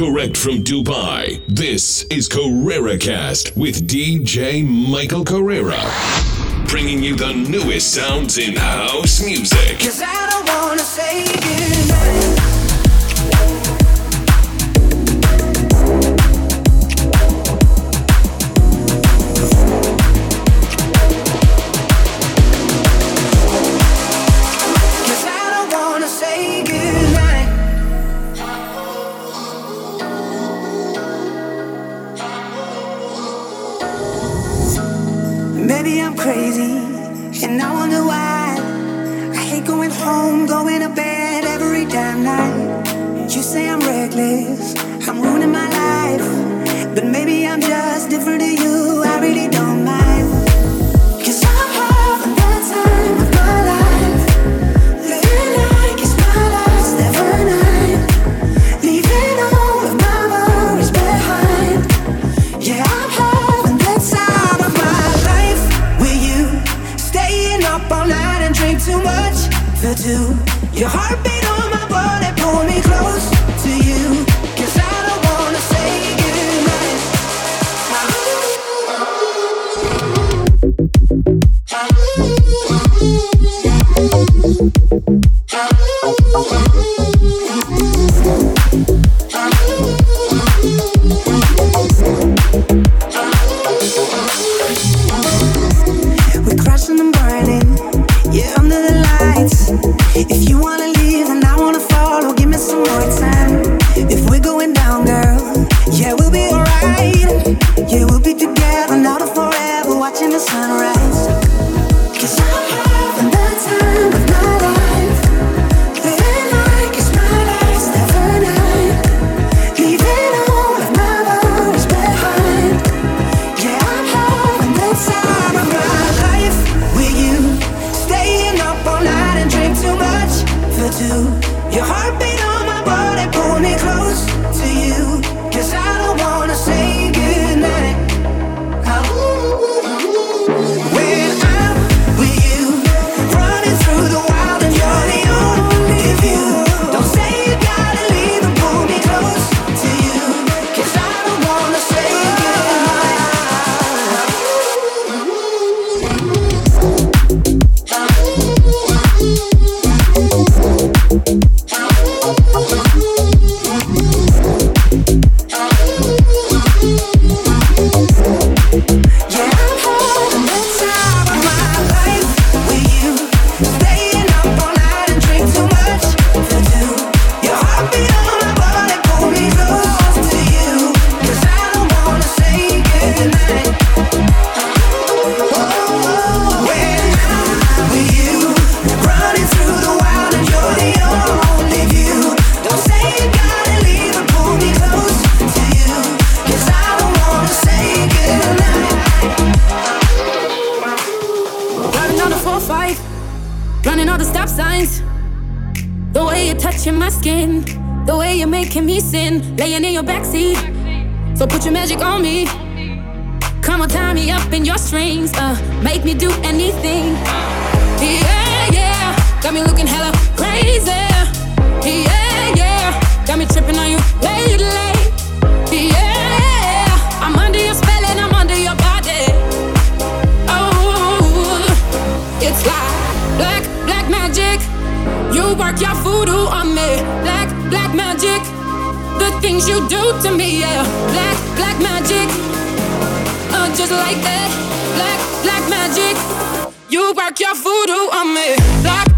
Direct from Dubai, this is CarreraCast with DJ Michael Carrera. Bringing you the newest sounds in house music. you work your voodoo on me. Black, black magic. The things you do to me, yeah. Black, black magic. Uh, just like that. Black, black magic. You work your voodoo on me. Black,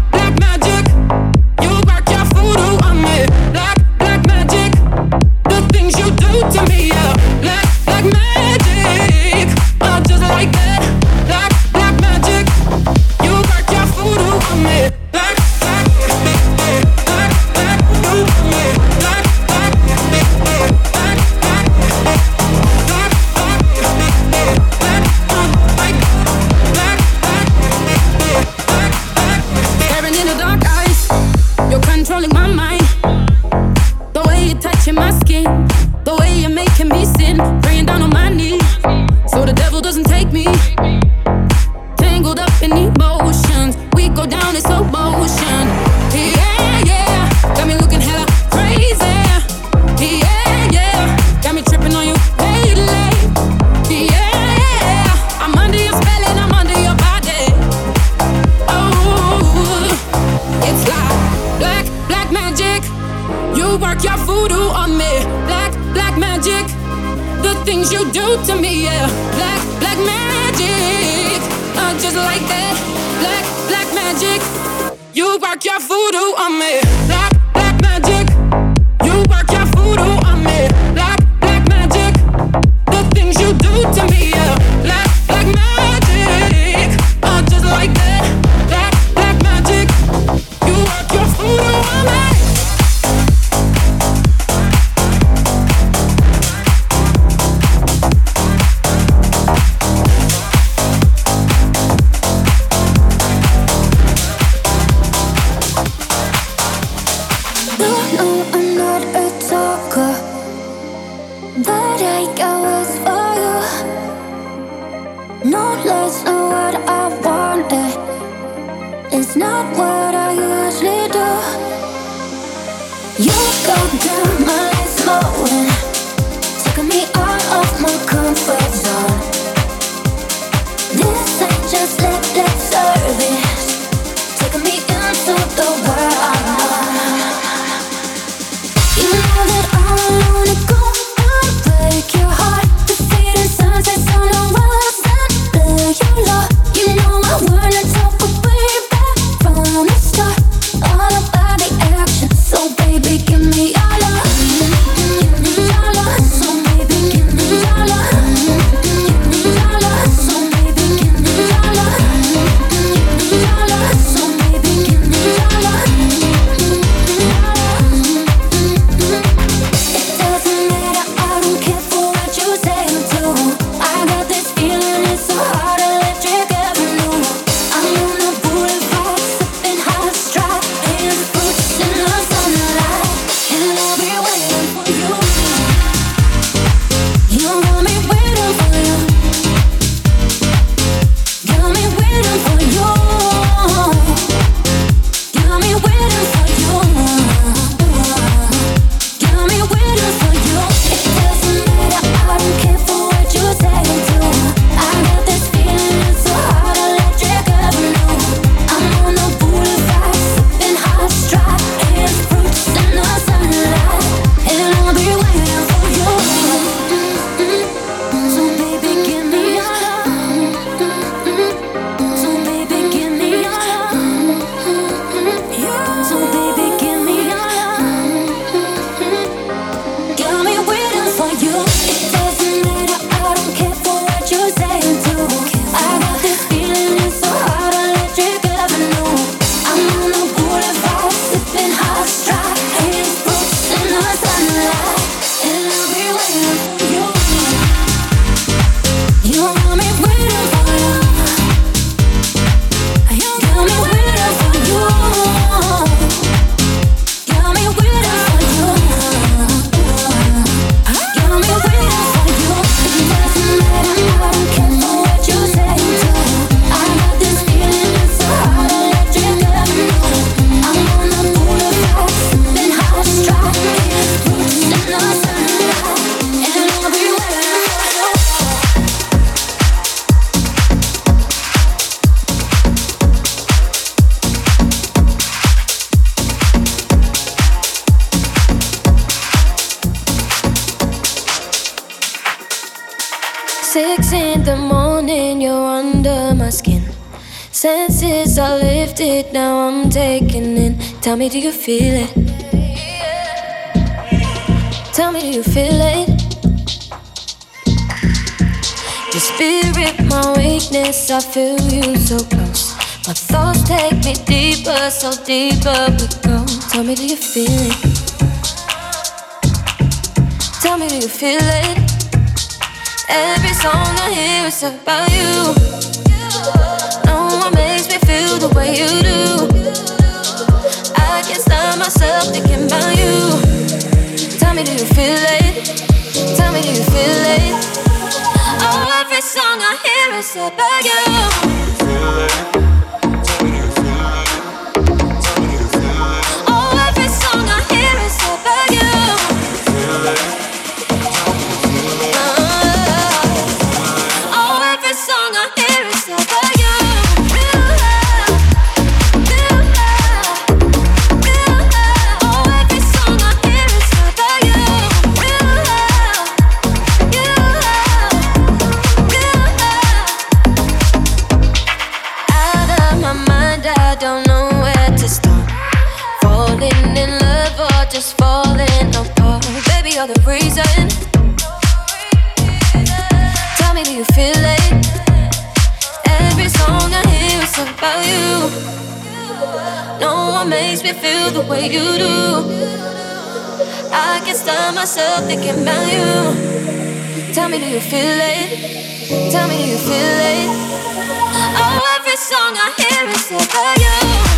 Tell me, do you feel it? Tell me, do you feel it? Your spirit, my weakness, I feel you so close. My thoughts take me deeper, so deeper we go. Tell me, do you feel it? Tell me, do you feel it? Every song I hear is about you. No one makes me feel the way you do myself thinking about you. Tell me, do you feel it? Tell me, do you feel it? Oh, every song I hear is about you. Feel it. Feel the way you do. I can't stop myself thinking about you. Tell me, do you feel it? Tell me, do you feel it? Oh, every song I hear is about you.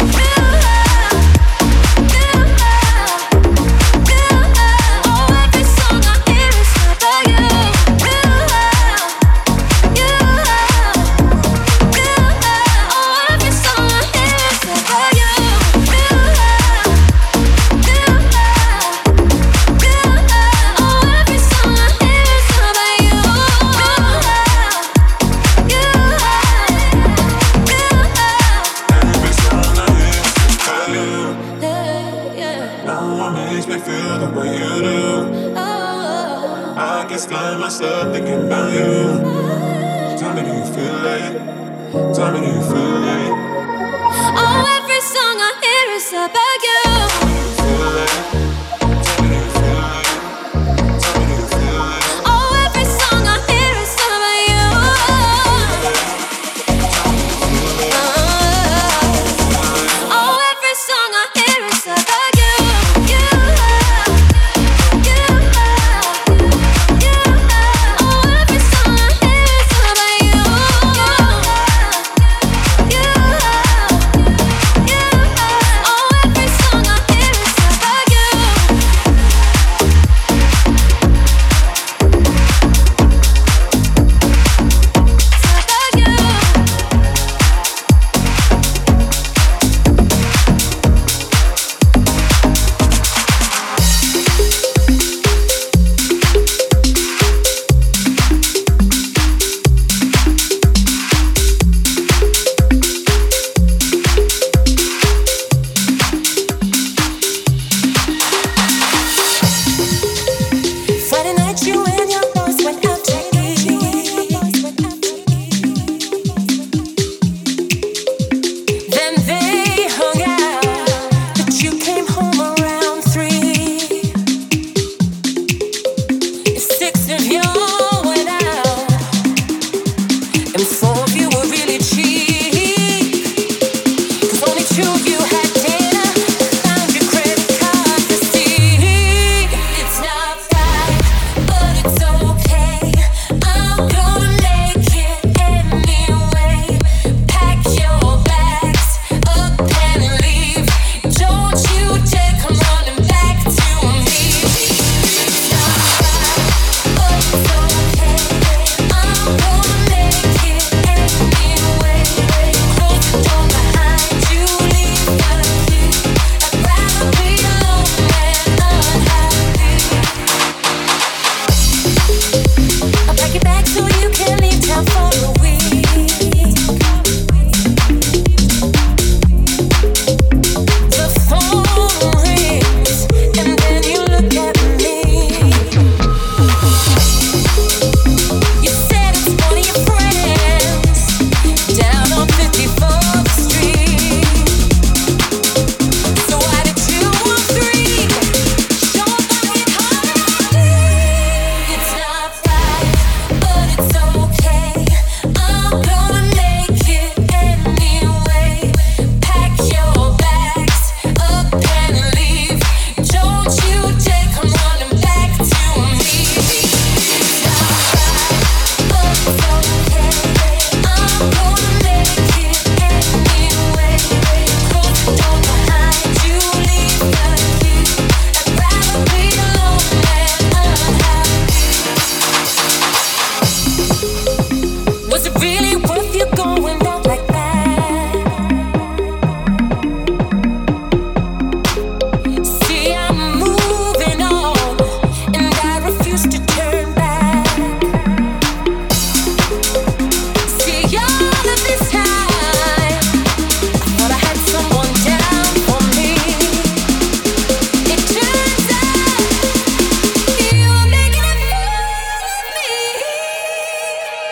Myself thinking about you. Tell me, do you feel it? Tell me, do you feel it? Oh, every song I hear is about you. Feel it?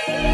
Yeah.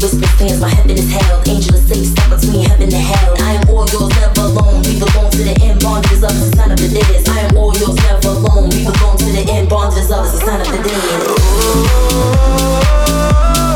Whispers plans, my heaven is held. Angel is safe, step between heaven and hell. I am all yours, never alone. We belong to the end, bonded is is the sign of the dead. I am all yours, never alone. We belong to the end, bonded is is the sign of the. Stars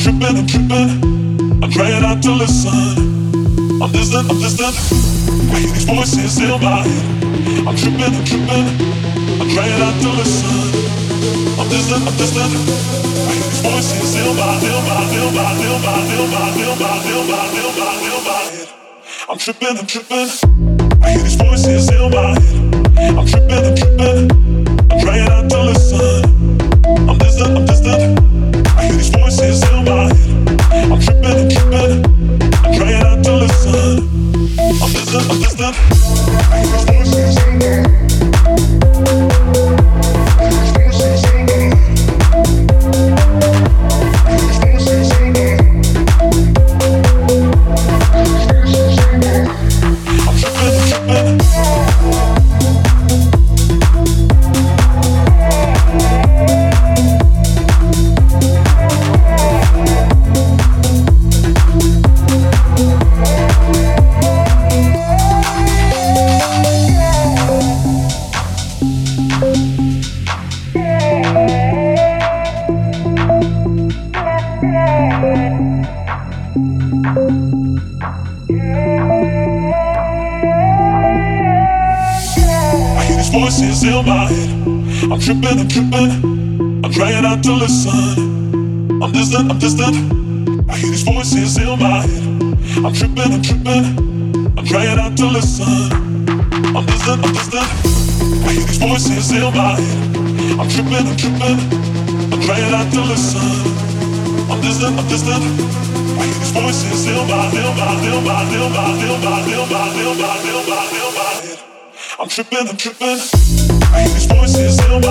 tripping, I'm tripping. I'm trying not to listen. I'm distant, I'm distant. I hear these voices in my head. I'm tripping, I'm tripping. I'm trying not to listen. I'm distant, I'm distant. I hear these voices in my head. I'm tripping, I'm tripping. I hear these voices in my head. I'm tripping, I'm tripping. I'm trying not to listen. I'm distant, I'm distant. I'm listening. I'm listening. tripping. I'm trying not to listen. I'm distant, I'm distant. I hear these voices in my head. I'm tripping, I'm tripping. I'm trying not to listen. I'm distant, I'm distant. I hear these voices in my head. I'm tripping, I'm tripping. I'm trying not to listen. I'm distant, I'm distant. I hear these voices in my head. I'm tripping, I'm tripping. I hear these voices in my head.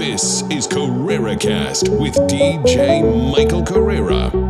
This is Carrera Cast with DJ Michael Carrera.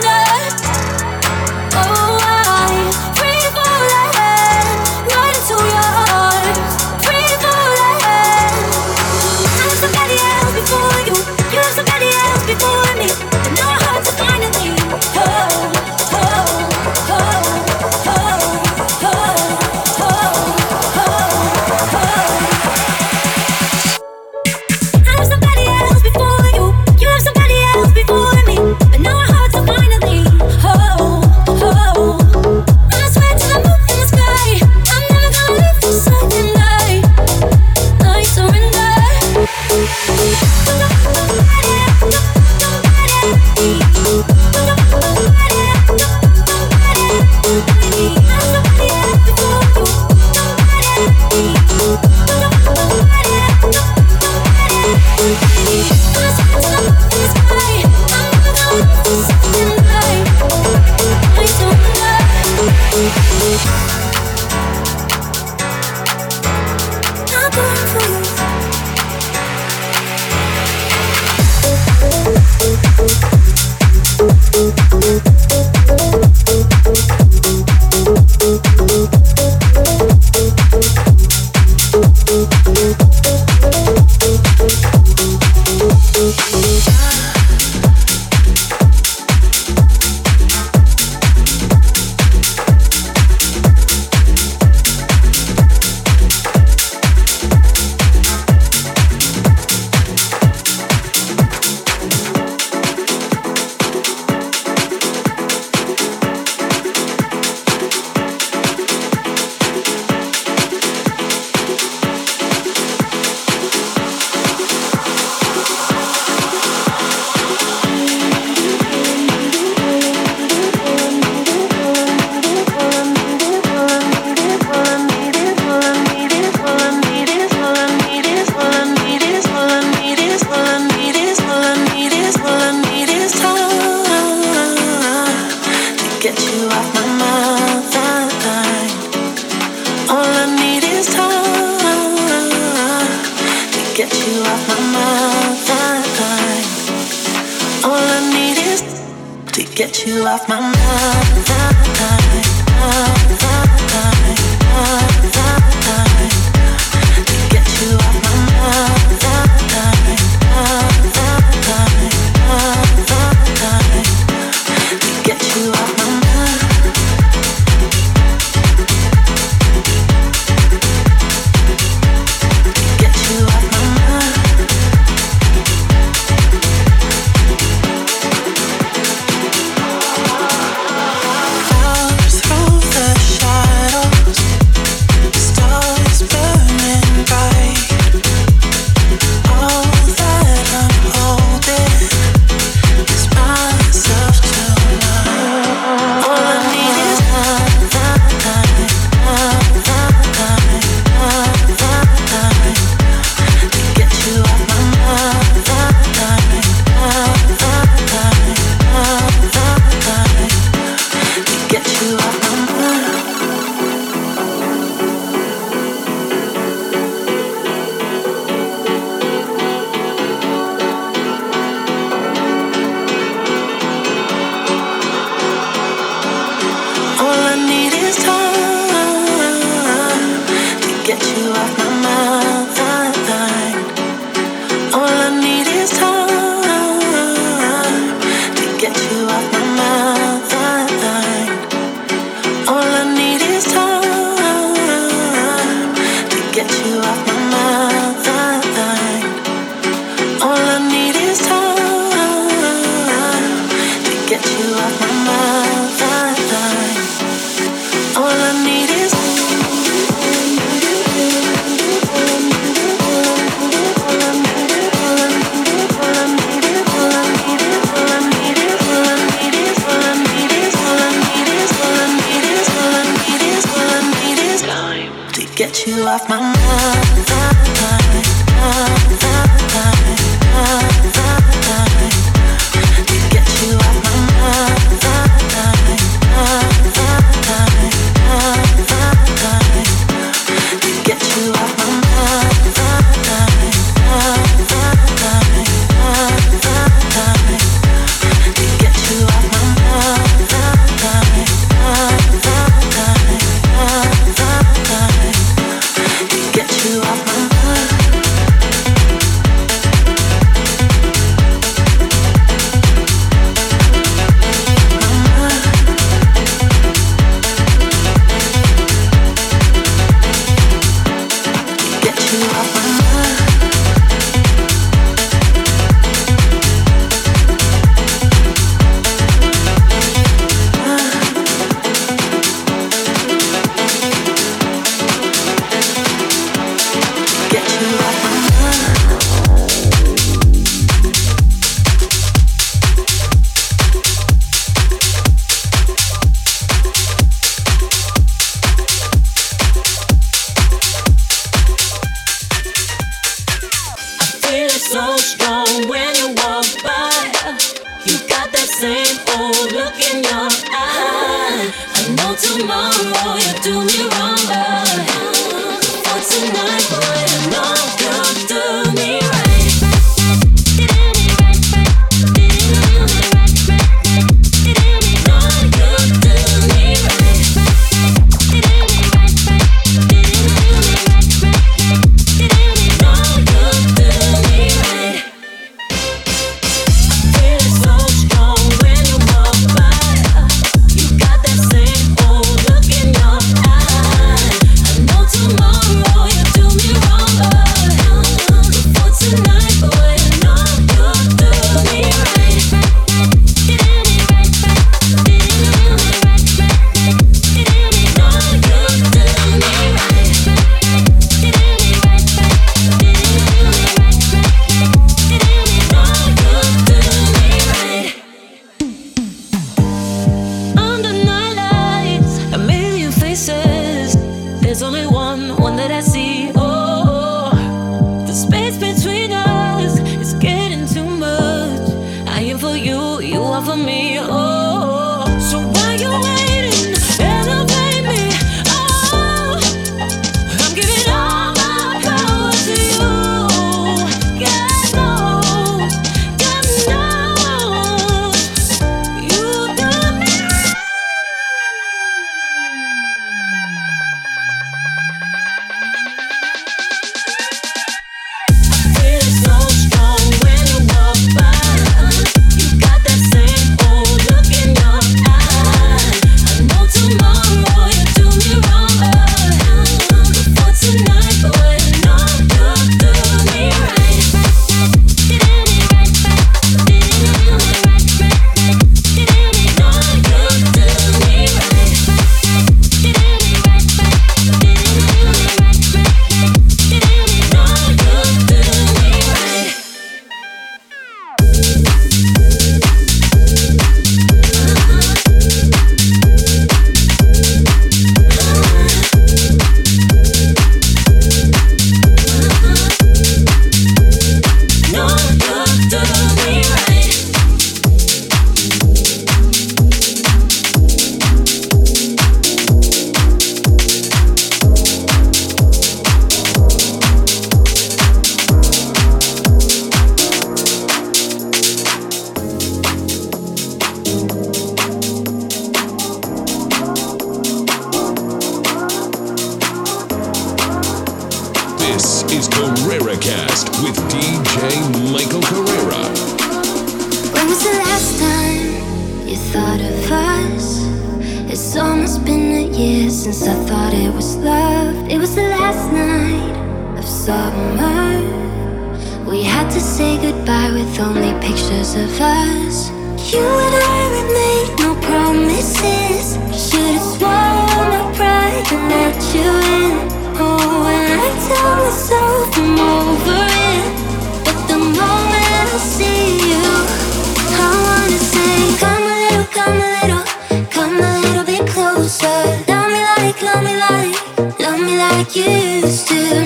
come a little, come a little come a little bit closer. Love me like, love me like, love me like.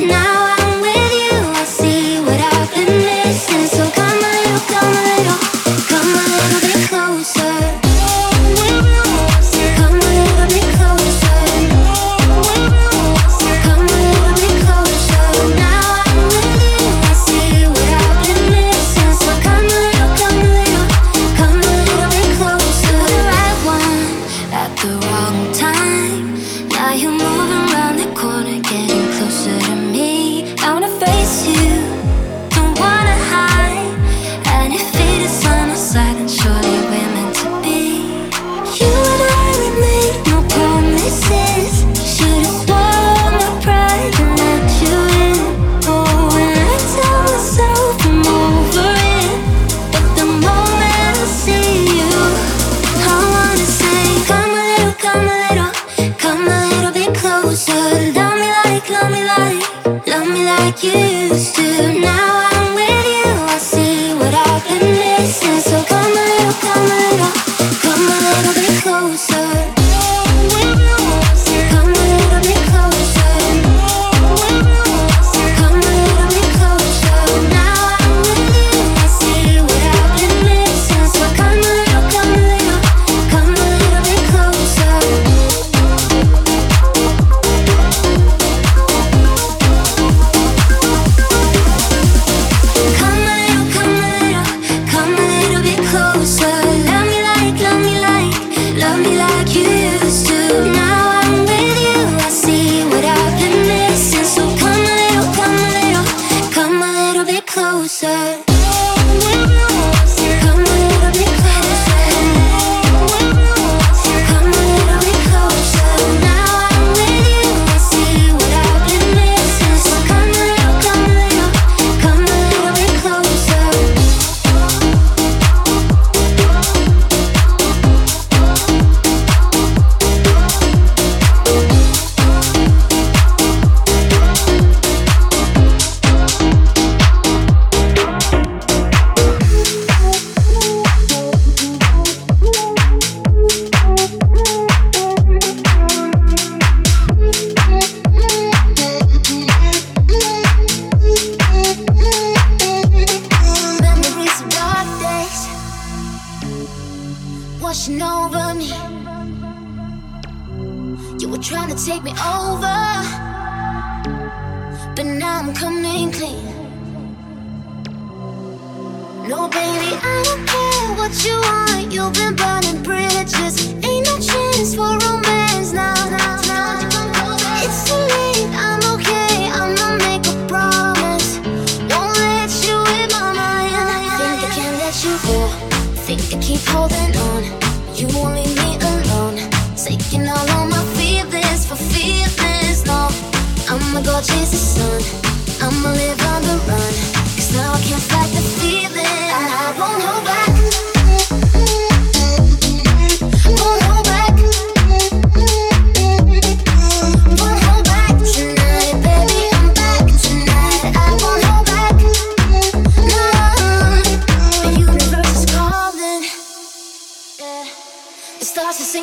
Won't hold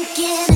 back.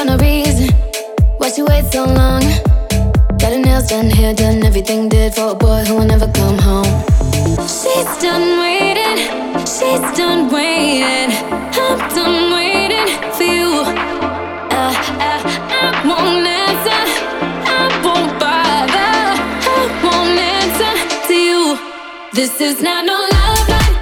Find a reason why she so long. Got her nails done, hair done, everything did for a boy who will never come home. She's done waiting, she's done waiting. I'm done waiting for you. I, I, I won't answer, I won't bother, I won't answer to you. This is not no love. Life.